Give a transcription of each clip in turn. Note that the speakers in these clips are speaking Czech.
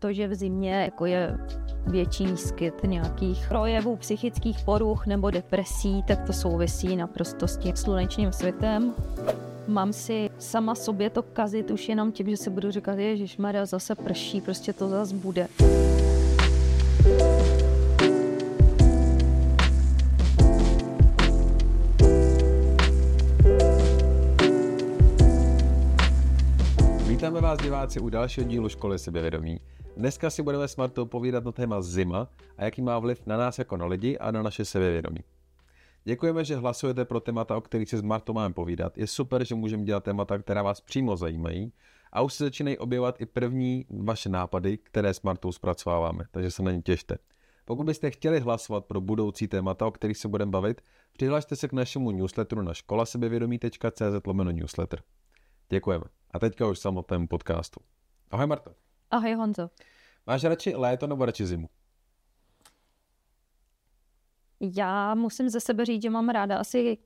to, že v zimě jako je větší výskyt nějakých projevů psychických poruch nebo depresí, tak to souvisí naprosto s tím slunečním světem. Mám si sama sobě to kazit už jenom tím, že si budu říkat, že Maria zase prší, prostě to zase bude. Vítáme vás diváci u dalšího dílu Školy sebevědomí. Dneska si budeme s Martou povídat na téma zima a jaký má vliv na nás jako na lidi a na naše sebevědomí. Děkujeme, že hlasujete pro témata, o kterých si s Martou máme povídat. Je super, že můžeme dělat témata, která vás přímo zajímají a už se začínají objevovat i první vaše nápady, které s Martou zpracováváme, takže se na ně těšte. Pokud byste chtěli hlasovat pro budoucí témata, o kterých se budeme bavit, přihlašte se k našemu newsletteru na školasebevědomí.cz newsletter. Děkujeme. A teďka už samotnému podcastu. Ahoj Marta. Ahoj Honzo. Máš radši léto nebo radši zimu? Já musím ze sebe říct, že mám ráda asi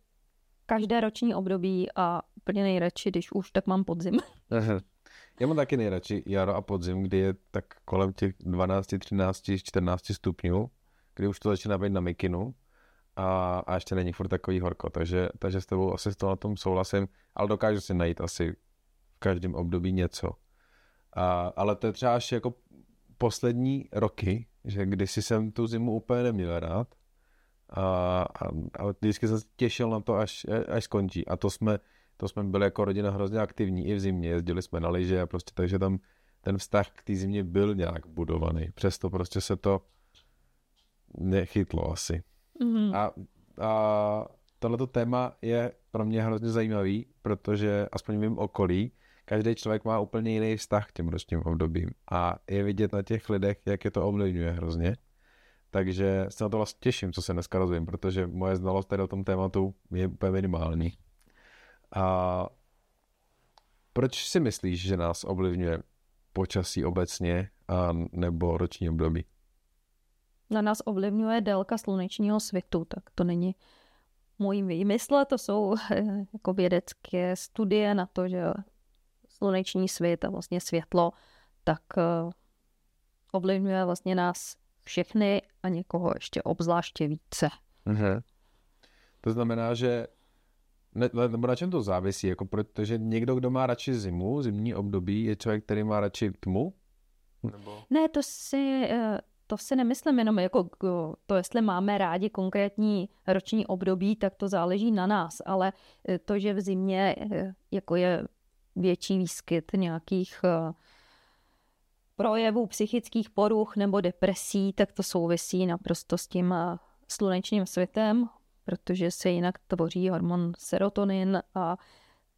každé roční období a úplně nejradši, když už, tak mám podzim. Já mám taky nejradši jaro a podzim, kdy je tak kolem těch 12, 13, 14 stupňů, kdy už to začíná být na mikinu a, a ještě není furt takový horko, takže, takže s tebou asi s na tom souhlasím, ale dokážu si najít asi v každém období něco. A, ale to je třeba až jako poslední roky, že kdysi jsem tu zimu úplně neměl rád, a, a, a vždycky jsem se těšil na to, až, až skončí. A to jsme, to jsme byli jako rodina hrozně aktivní i v zimě, jezdili jsme na lyže a prostě takže tam ten vztah k té zimě byl nějak budovaný. Přesto prostě se to nechytlo asi. Mm-hmm. A, a tohleto téma je pro mě hrozně zajímavý, protože aspoň v mém okolí každý člověk má úplně jiný vztah k těm ročním obdobím a je vidět na těch lidech, jak je to ovlivňuje hrozně. Takže se na to vlastně těším, co se dneska rozvím, protože moje znalost tady o tom tématu je úplně minimální. A proč si myslíš, že nás ovlivňuje počasí obecně a nebo roční období? Na nás ovlivňuje délka slunečního světu, tak to není můj výmysl, to jsou jako vědecké studie na to, že sluneční svět a vlastně světlo, tak eh, ovlivňuje vlastně nás všechny a někoho ještě obzvláště více. Mhm. To znamená, že ne, nebo na čem to závisí? Jako protože někdo, kdo má radši zimu, zimní období, je člověk, který má radši tmu? Nebo... Ne, to si, eh, to si nemyslím jenom jako to, jestli máme rádi konkrétní roční období, tak to záleží na nás, ale eh, to, že v zimě eh, jako je větší výskyt nějakých projevů psychických poruch nebo depresí, tak to souvisí naprosto s tím slunečním světem, protože se jinak tvoří hormon serotonin a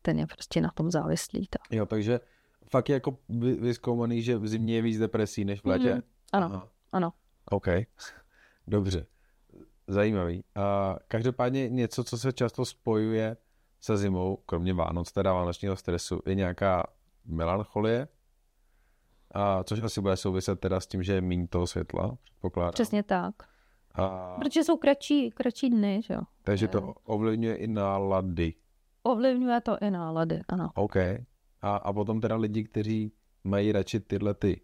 ten je prostě na tom závislý. Tak. Jo, takže fakt je jako vyzkoumaný, že v zimě je víc depresí než v létě? Mm, ano, Aha. ano. OK, dobře. Zajímavý. A každopádně něco, co se často spojuje se zimou, kromě Vánoc, teda vánočního stresu, je nějaká melancholie, a což asi bude souviset teda s tím, že je méně toho světla, předpokládám. Přesně tak. A... Protože jsou kratší, kratší dny, že jo. Takže to ovlivňuje i nálady. Ovlivňuje to i nálady, ano. OK. A, a potom teda lidi, kteří mají radši tyhle ty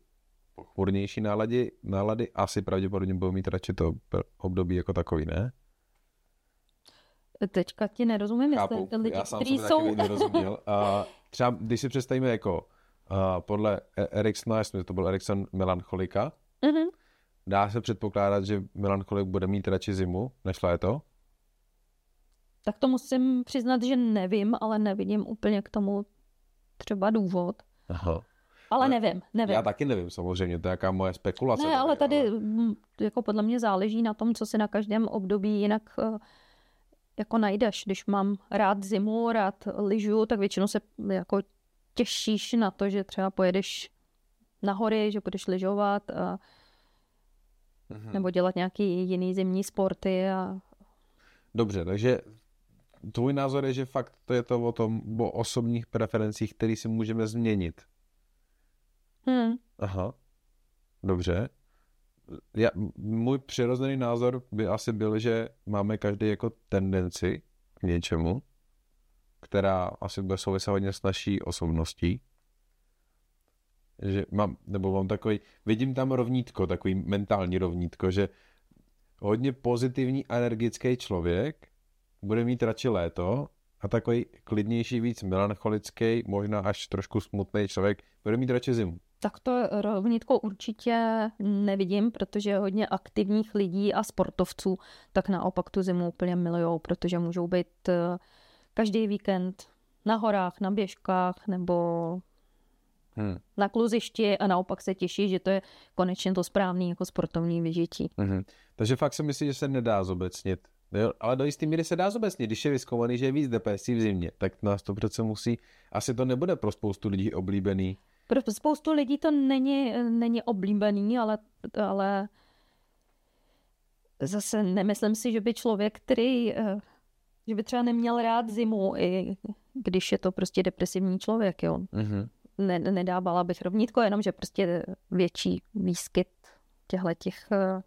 pochmurnější nálady, nálady asi pravděpodobně budou mít radši to období jako takový, ne? Teďka ti nerozumím, jestli ty lidi, já sám kteří jsou... nerozuměl. A třeba když si představíme jako uh, podle e- Eriksona, jestli to byl Erikson melancholika, mm-hmm. dá se předpokládat, že melancholik bude mít radši zimu než léto? Tak to musím přiznat, že nevím, ale nevidím úplně k tomu třeba důvod. Aha. Ale nevím, nevím. Já taky nevím, samozřejmě, to je jaká moje spekulace. Ne, ale tady ale... jako podle mě záleží na tom, co si na každém období jinak eh, jako najdeš. Když mám rád zimu, rád lyžu, tak většinou se jako těšíš na to, že třeba pojedeš na hory, že budeš lyžovat a, mhm. nebo dělat nějaký jiný zimní sporty. A... Dobře, takže tvůj názor je, že fakt to je to o tom, o osobních preferencích, které si můžeme změnit. Hmm. Aha, dobře. Já, můj přirozený názor by asi byl, že máme každý jako tendenci k něčemu, která asi bude souviset hodně s naší osobností. že mám, nebo mám takový, vidím tam rovnítko, takový mentální rovnítko, že hodně pozitivní energický člověk bude mít radši léto a takový klidnější, víc melancholický, možná až trošku smutný člověk bude mít radši zimu. Tak to rovnítko určitě nevidím, protože hodně aktivních lidí a sportovců tak naopak tu zimu úplně milujou, protože můžou být eh, každý víkend na horách, na běžkách nebo hmm. na kluzišti a naopak se těší, že to je konečně to správný jako sportovní vyžití. Hmm. Takže fakt si myslím, že se nedá zobecnit. Jo, ale do jistý míry se dá zobecnit. Když je vyskovaný, že je víc depresí v zimě, tak nás to přece musí, asi to nebude pro spoustu lidí oblíbený. Pro spoustu lidí to není, není oblíbený, ale, ale zase nemyslím si, že by člověk, který eh, že by třeba neměl rád zimu, i když je to prostě depresivní člověk, jo. Mm-hmm. Ne, nedávala bych rovnítko, jenom že prostě větší výskyt těchto těch uh,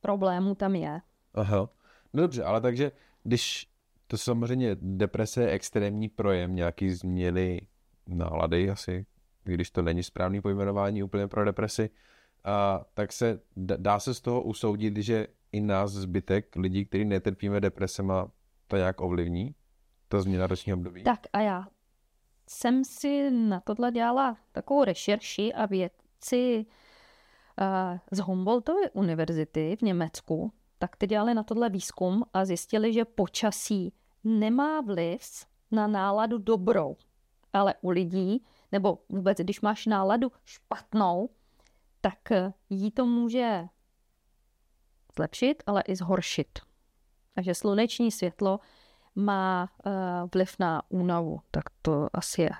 problémů tam je. Aha. No dobře, ale takže když to samozřejmě deprese je extrémní projem nějaký změny nálady asi, když to není správný pojmenování úplně pro depresi, a, tak se dá se z toho usoudit, že i nás zbytek lidí, kteří netrpíme depresema, to nějak ovlivní? Ta změna ročního období? Tak a já jsem si na tohle dělala takovou rešerši a vědci uh, z Humboldtovy univerzity v Německu, tak ty dělali na tohle výzkum a zjistili, že počasí nemá vliv na náladu dobrou, ale u lidí, nebo vůbec když máš náladu špatnou, tak jí to může zlepšit, ale i zhoršit. Takže sluneční světlo má uh, vliv na únavu, tak to asi je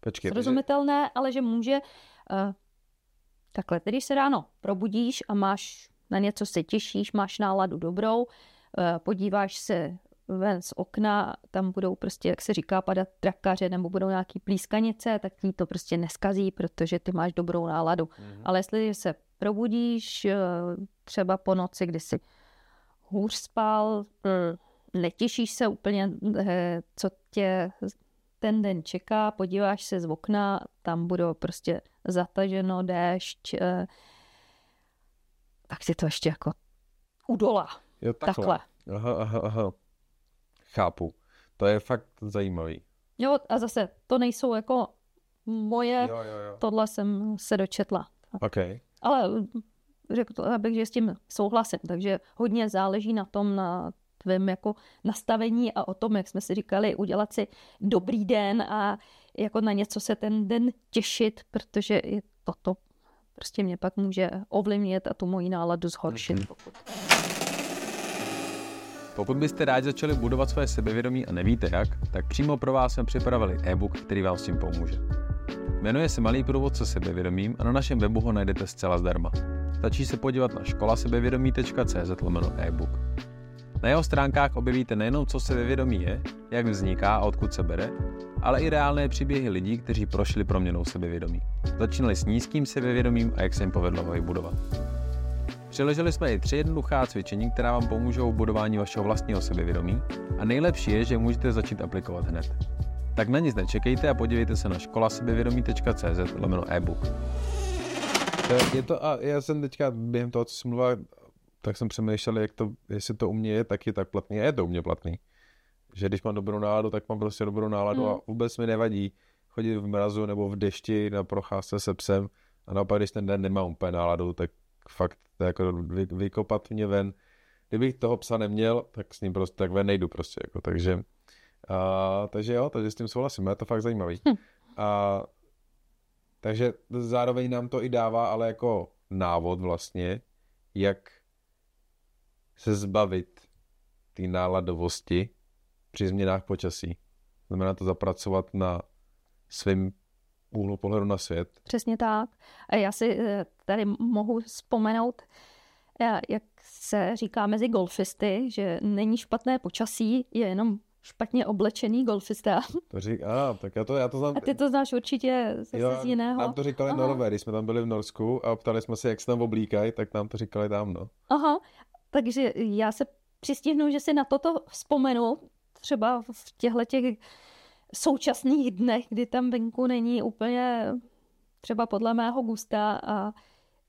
Počkej, srozumitelné, ale že může uh, takhle, když se ráno probudíš a máš na něco se těšíš, máš náladu dobrou, uh, podíváš se ven z okna, tam budou prostě, jak se říká, padat trakaře nebo budou nějaký plískanice, tak ti to prostě neskazí, protože ty máš dobrou náladu. Mm-hmm. Ale jestli se probudíš třeba po noci, kdy jsi hůř spal, netěšíš se úplně, eh, co tě ten den čeká, podíváš se z okna, tam budou prostě zataženo déšť, eh, tak si to ještě jako udolá. Jo, takhle. takhle. Aha, aha, aha. Chápu. To je fakt zajímavý. Jo, a zase, to nejsou jako moje, jo, jo, jo. tohle jsem se dočetla. Okay. Ale řekl abych, že s tím souhlasím, takže hodně záleží na tom, na tvém jako nastavení a o tom, jak jsme si říkali, udělat si dobrý den a jako na něco se ten den těšit, protože i toto prostě mě pak může ovlivnit a tu moji náladu zhoršit. Mm-hmm. Pokud... Pokud byste rádi začali budovat své sebevědomí a nevíte jak, tak přímo pro vás jsme připravili e-book, který vám s tím pomůže. Jmenuje se Malý průvodce sebevědomím a na našem webu ho najdete zcela zdarma. Stačí se podívat na školasebevědomí.cz e-book. Na jeho stránkách objevíte nejenom, co sebevědomí je, jak vzniká a odkud se bere, ale i reálné příběhy lidí, kteří prošli proměnou sebevědomí. Začínali s nízkým sebevědomím a jak se jim povedlo ho vybudovat. Přileželi jsme i tři jednoduchá cvičení, která vám pomůžou v budování vašeho vlastního sebevědomí a nejlepší je, že můžete začít aplikovat hned. Tak na nic nečekejte a podívejte se na školasebevědomí.cz lomeno e-book. Je to, a já jsem teďka během toho, co jsem mluvil, tak jsem přemýšlel, jak to, jestli to u mě je taky tak platný. A je to u mě platný. Že když mám dobrou náladu, tak mám prostě dobrou náladu mm. a vůbec mi nevadí chodit v mrazu nebo v dešti na procházce se psem. A naopak, když ten den nemám úplně náladu, tak fakt jako vy, vykopat mě ven. Kdybych toho psa neměl, tak s ním prostě tak ven nejdu prostě. Jako, takže, a, takže jo, takže s tím souhlasím, je to fakt zajímavý. Hm. A, takže zároveň nám to i dává ale jako návod vlastně, jak se zbavit té náladovosti při změnách počasí. Znamená to zapracovat na svým úhlu pohledu na svět. Přesně tak. A já si eh, tady mohu vzpomenout, eh, jak se říká mezi golfisty, že není špatné počasí, je jenom špatně oblečený golfista. To řík, a, tak já to, já to znám. A ty to znáš určitě zase jo, z jiného. Nám to říkali Aha. Norové, když jsme tam byli v Norsku a ptali jsme se, jak se tam oblíkají, tak nám to říkali tam, no. Aha, takže já se přistihnu, že si na toto vzpomenu, třeba v těchto těch současných dnech, kdy tam venku není úplně třeba podle mého gusta a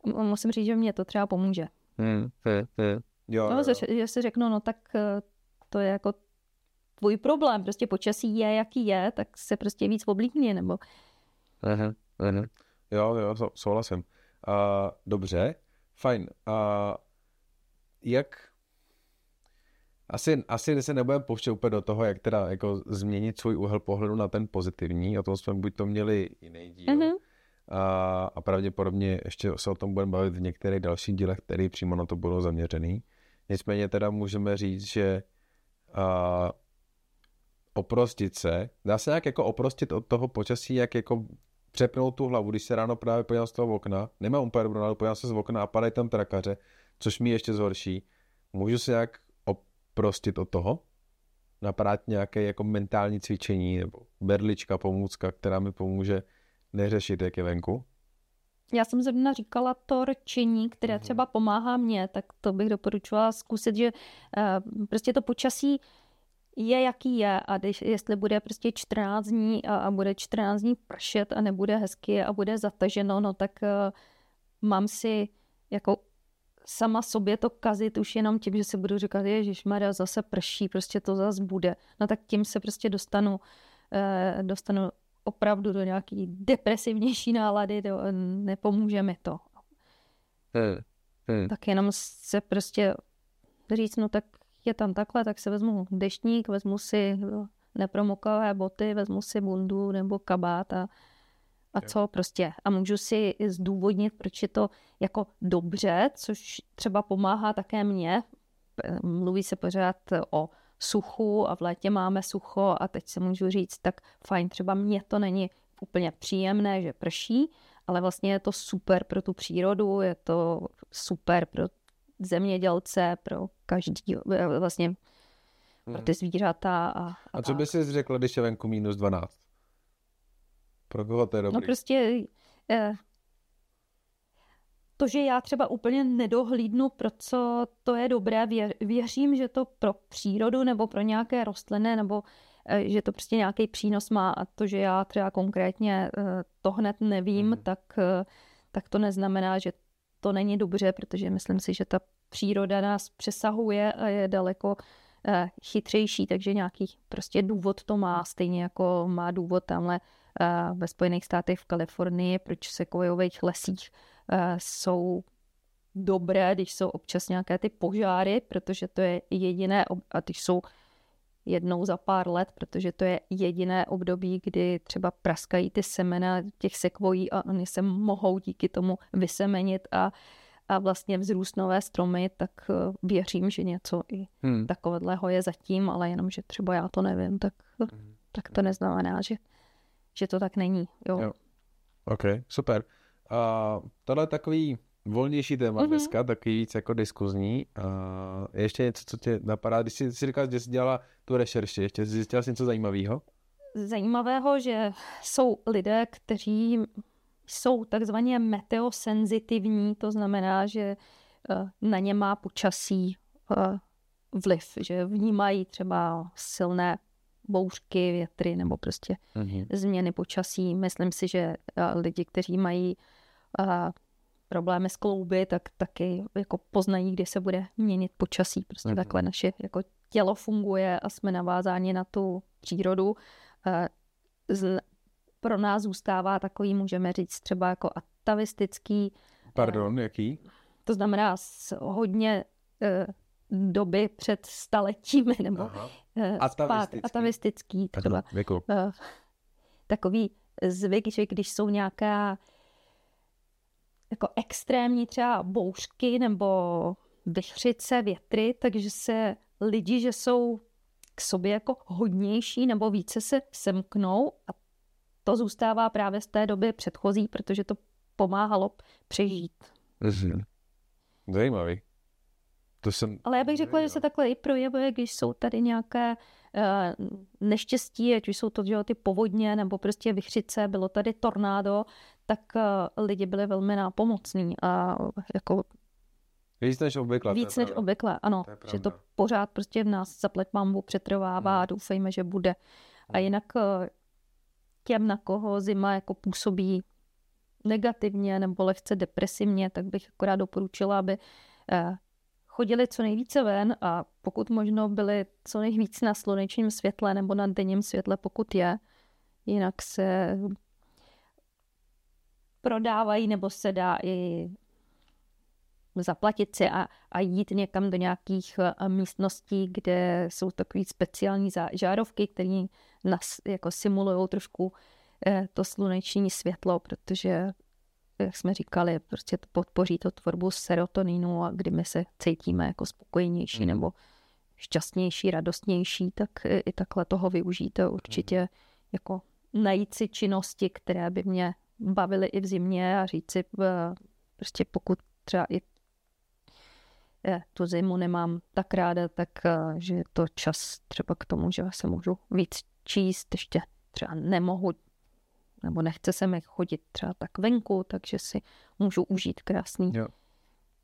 musím říct, že mě to třeba pomůže. Hmm, he, he. Jo, no, jo. Že, že si řeknu, no tak eh, to je jako tvůj problém, prostě počasí je, jaký je, tak se prostě víc oblíkni, nebo... Aha, aha. Jo, jo, souhlasím. Uh, dobře, fajn. Uh, jak asi, asi se nebudeme pouštět úplně do toho, jak teda jako změnit svůj úhel pohledu na ten pozitivní, o tom jsme buď to měli jiný díl, mm-hmm. a, a pravděpodobně ještě se o tom budeme bavit v některých dalších dílech, které přímo na to budou zaměřený. Nicméně teda můžeme říct, že a, oprostit se, dá se nějak jako oprostit od toho počasí, jak jako přepnout tu hlavu, když se ráno právě podívám z toho okna, nemám úplně dobrou náladu, podívám se z okna a padají tam trakaře, což mi ještě zhorší. Můžu se nějak oprostit od toho? Napadat nějaké jako mentální cvičení nebo berlička, pomůcka, která mi pomůže neřešit, jak je venku? Já jsem zrovna říkala to rčení, které mhm. třeba pomáhá mně, tak to bych doporučovala zkusit, že uh, prostě to počasí je, jaký je a když, jestli bude prostě 14 dní a, a bude 14 dní pršet a nebude hezky a bude zataženo, no tak uh, mám si jako sama sobě to kazit už jenom tím, že si budu říkat, Ježíš Maria, zase prší, prostě to zase bude. No tak tím se prostě dostanu, uh, dostanu opravdu do nějaký depresivnější nálady, to, nepomůže mi to. Hmm. Hmm. Tak jenom se prostě říct, no tak je tam takhle, tak se vezmu deštník, vezmu si nepromokavé boty, vezmu si bundu nebo kabát a, a co prostě. A můžu si zdůvodnit, proč je to jako dobře, což třeba pomáhá také mně. Mluví se pořád o suchu a v létě máme sucho a teď se můžu říct, tak fajn, třeba mě to není úplně příjemné, že prší, ale vlastně je to super pro tu přírodu, je to super pro zemědělce, pro každý, vlastně pro ty hmm. zvířata. A, a, a co by si řekla, když je venku minus 12? Pro koho to je dobrý? No prostě eh, to, že já třeba úplně nedohlídnu, pro co to je dobré, věřím, že to pro přírodu nebo pro nějaké rostliny nebo eh, že to prostě nějaký přínos má a to, že já třeba konkrétně eh, to hned nevím, mm. tak, tak to neznamená, že to není dobře, protože myslím si, že ta příroda nás přesahuje a je daleko chytřejší, takže nějaký prostě důvod to má, stejně jako má důvod tamhle ve Spojených státech v Kalifornii, proč se kojových lesích jsou dobré, když jsou občas nějaké ty požáry, protože to je jediné, a ty jsou jednou za pár let, protože to je jediné období, kdy třeba praskají ty semena těch sekvojí a oni se mohou díky tomu vysemenit a, a vlastně vzrůst nové stromy, tak eh, věřím, že něco i hmm. takového je zatím, ale jenom, že třeba já to nevím, tak, hmm. tak to neznamená, že, že to tak není. Jo. jo. OK, super. Uh, tohle je takový volnější téma mm-hmm. dneska, taky víc jako diskuzní. A ještě něco, co tě napadá, když jsi, jsi říkal, že jsi dělala tu rešerši, ještě jsi zjistila jsi něco zajímavého? Zajímavého, že jsou lidé, kteří jsou takzvaně meteosenzitivní, to znamená, že eh, na ně má počasí eh, vliv, že vnímají třeba silné bouřky, větry nebo prostě mm-hmm. změny počasí. Myslím si, že eh, lidi, kteří mají problémy s klouby, tak taky jako poznají, kdy se bude měnit počasí. Prostě mm-hmm. takhle naše jako tělo funguje a jsme navázáni na tu přírodu. Z, pro nás zůstává takový, můžeme říct, třeba jako atavistický. Pardon, jaký? To znamená s hodně doby před staletími, nebo Aha. Uh, atavistický. Spát, atavistický třeba. Uh, takový zvyk, že když jsou nějaká jako extrémní třeba bouřky nebo vychřice, větry, takže se lidi, že jsou k sobě jako hodnější nebo více se semknou a to zůstává právě z té doby předchozí, protože to pomáhalo přežít. Zajímavý. To jsem... Ale já bych řekla, že se takhle i projevuje, když jsou tady nějaké uh, neštěstí, ať už jsou to že, ty povodně nebo prostě vychřice, bylo tady tornádo, tak uh, lidi byli velmi nápomocní a jako Víc než obvykle. Víc než obvykle, ano. To že to pořád prostě v nás zaplať mambu přetrvává a doufejme, že bude. A jinak uh, těm, na koho zima jako působí negativně nebo lehce depresivně, tak bych akorát doporučila, aby eh, chodili co nejvíce ven a pokud možno byli co nejvíc na slunečním světle nebo na denním světle, pokud je. Jinak se prodávají nebo se dá i zaplatit si a, a jít někam do nějakých eh, místností, kde jsou takové speciální žárovky, které jako simulují trošku eh, to sluneční světlo, protože jak jsme říkali, prostě to podpoří to tvorbu serotoninu a kdy my se cítíme jako spokojenější mm. nebo šťastnější, radostnější, tak i takhle toho využijte určitě mm. jako najít si činnosti, které by mě bavily i v zimě a říct si, eh, prostě pokud třeba i eh, tu zimu nemám tak ráda, tak eh, že je to čas třeba k tomu, že se můžu víc číst, ještě třeba nemohu nebo nechce se mi chodit třeba tak venku, takže si můžu užít krásný, jo.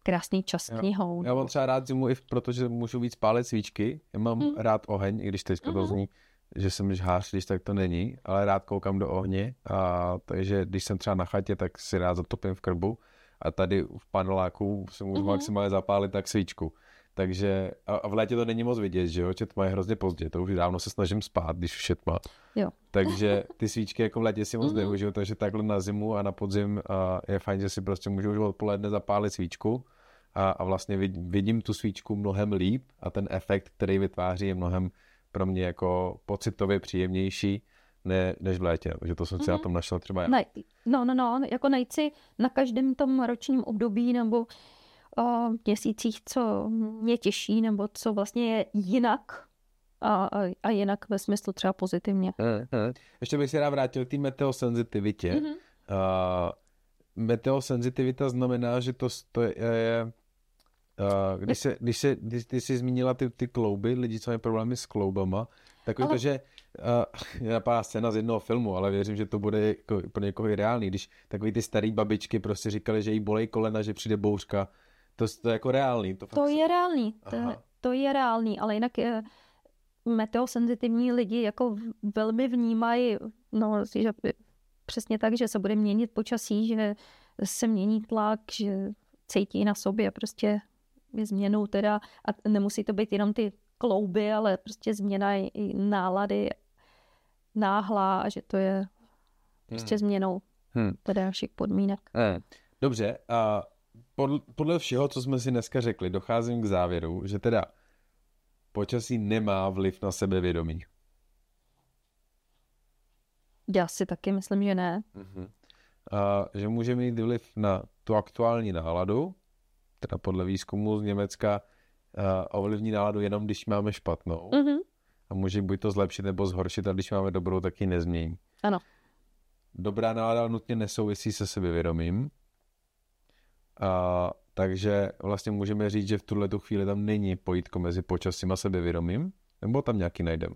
krásný čas jo. knihou. Já mám třeba rád zimu i protože můžu víc pálit svíčky. Já mám hmm. rád oheň, i když teďka to mhm. zní, že jsem žhář, když tak to není, ale rád koukám do ohně, a takže když jsem třeba na chatě, tak si rád zatopím v krbu a tady v paneláku se můžu mm-hmm. maximálně zapálit tak svíčku. Takže a v létě to není moc vidět, že jo, že tma je hrozně pozdě, to už dávno se snažím spát, když už je tma. Jo. Takže ty svíčky jako v létě si moc mm-hmm. neužiju, takže takhle na zimu a na podzim a je fajn, že si prostě můžu už odpoledne zapálit svíčku a, a vlastně vidím tu svíčku mnohem líp a ten efekt, který vytváří, je mnohem pro mě jako pocitově příjemnější, ne, než v létě, že to jsem si mm-hmm. na tom našel třeba já. Ne, no, no, no, jako najít si na každém tom ročním období nebo o měsících, co mě těší, nebo co vlastně je jinak a, a, a jinak ve smyslu třeba pozitivně. Uh, uh. Ještě bych se rád vrátil k té meteosenzitivitě. Mm-hmm. Uh, meteosenzitivita znamená, že to, to je, je Uh, když, se, když, se, když ty jsi zmínila ty, ty klouby, lidi, co mají problémy s kloubama, tak ale... to, že uh, je napadá scéna z jednoho filmu, ale věřím, že to bude jako, pro někoho i reálný, když takový ty starý babičky prostě říkali, že jí bolej kolena, že přijde bouřka, to, to je jako reálný. To, to je reálný, to, to je reálný, ale jinak je, meteosenzitivní lidi jako velmi vnímají, no, že přesně tak, že se bude měnit počasí, že se mění tlak, že cítí na sobě prostě změnou teda, a nemusí to být jenom ty klouby, ale prostě změna i nálady náhlá a že to je prostě hmm. změnou hmm. teda všech podmínek. Hmm. Dobře, a podle všeho, co jsme si dneska řekli, docházím k závěru, že teda počasí nemá vliv na sebevědomí. Já si taky myslím, že ne. Uh-huh. A že může mít vliv na tu aktuální náladu, teda podle výzkumu z Německa uh, ovlivní náladu jenom, když máme špatnou. Uh-huh. A může buď to zlepšit nebo zhoršit, a když máme dobrou, tak ji nezmění. Ano. Dobrá nálada nutně nesouvisí se sebevědomím. A, takže vlastně můžeme říct, že v tuhle tu chvíli tam není pojítko mezi počasím a sebevědomím, nebo tam nějaký najdeme?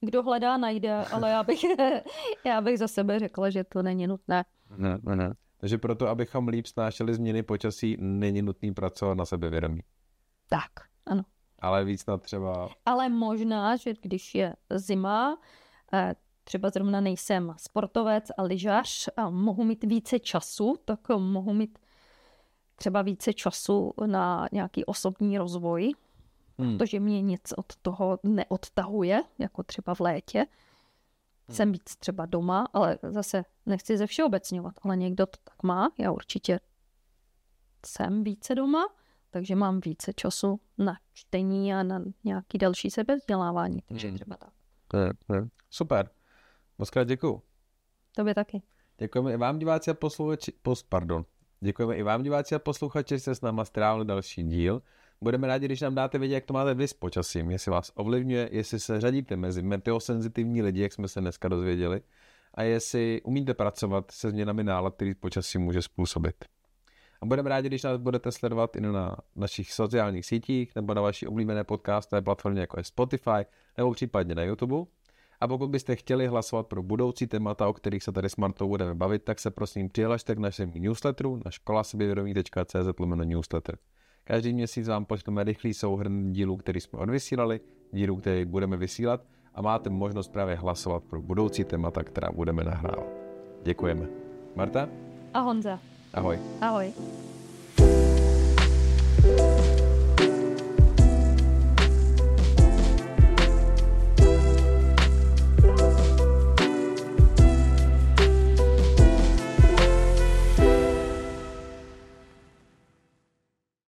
Kdo hledá, najde, ale já bych, já bych za sebe řekla, že to není nutné. Ne, ne, ne. Takže proto, abychom líp snášeli změny počasí, není nutný pracovat na sebevědomí. Tak, ano. Ale víc na třeba... Ale možná, že když je zima, eh, třeba zrovna nejsem sportovec a lyžař a mohu mít více času, tak mohu mít třeba více času na nějaký osobní rozvoj, hmm. protože mě nic od toho neodtahuje, jako třeba v létě. Hmm. Jsem víc třeba doma, ale zase nechci ze všeobecňovat, ale někdo to tak má. Já určitě jsem více doma, takže mám více času na čtení a na nějaký další sebevzdělávání, takže hmm. třeba tak. Super. Moc krát děkuju. Tobě taky. Děkujeme i vám diváci a posluchači, post, pardon. Děkujeme i vám diváci a posluchači, že jste s náma strávili další díl. Budeme rádi, když nám dáte vědět, jak to máte vy s počasím, jestli vás ovlivňuje, jestli se řadíte mezi meteosenzitivní lidi, jak jsme se dneska dozvěděli, a jestli umíte pracovat se změnami nálad, který počasí může způsobit. A budeme rádi, když nás budete sledovat i na našich sociálních sítích nebo na vaší oblíbené podcastové platformě, jako je Spotify, nebo případně na YouTube. A pokud byste chtěli hlasovat pro budoucí témata, o kterých se tady s Martou budeme bavit, tak se prosím přihlašte k našemu newsletteru na školasebevědomí.cz newsletter. Každý měsíc vám pošleme rychlý souhrn dílů, který jsme odvysílali, dílů, který budeme vysílat a máte možnost právě hlasovat pro budoucí témata, která budeme nahrávat. Děkujeme. Marta? A Honza. Ahoj. Ahoj.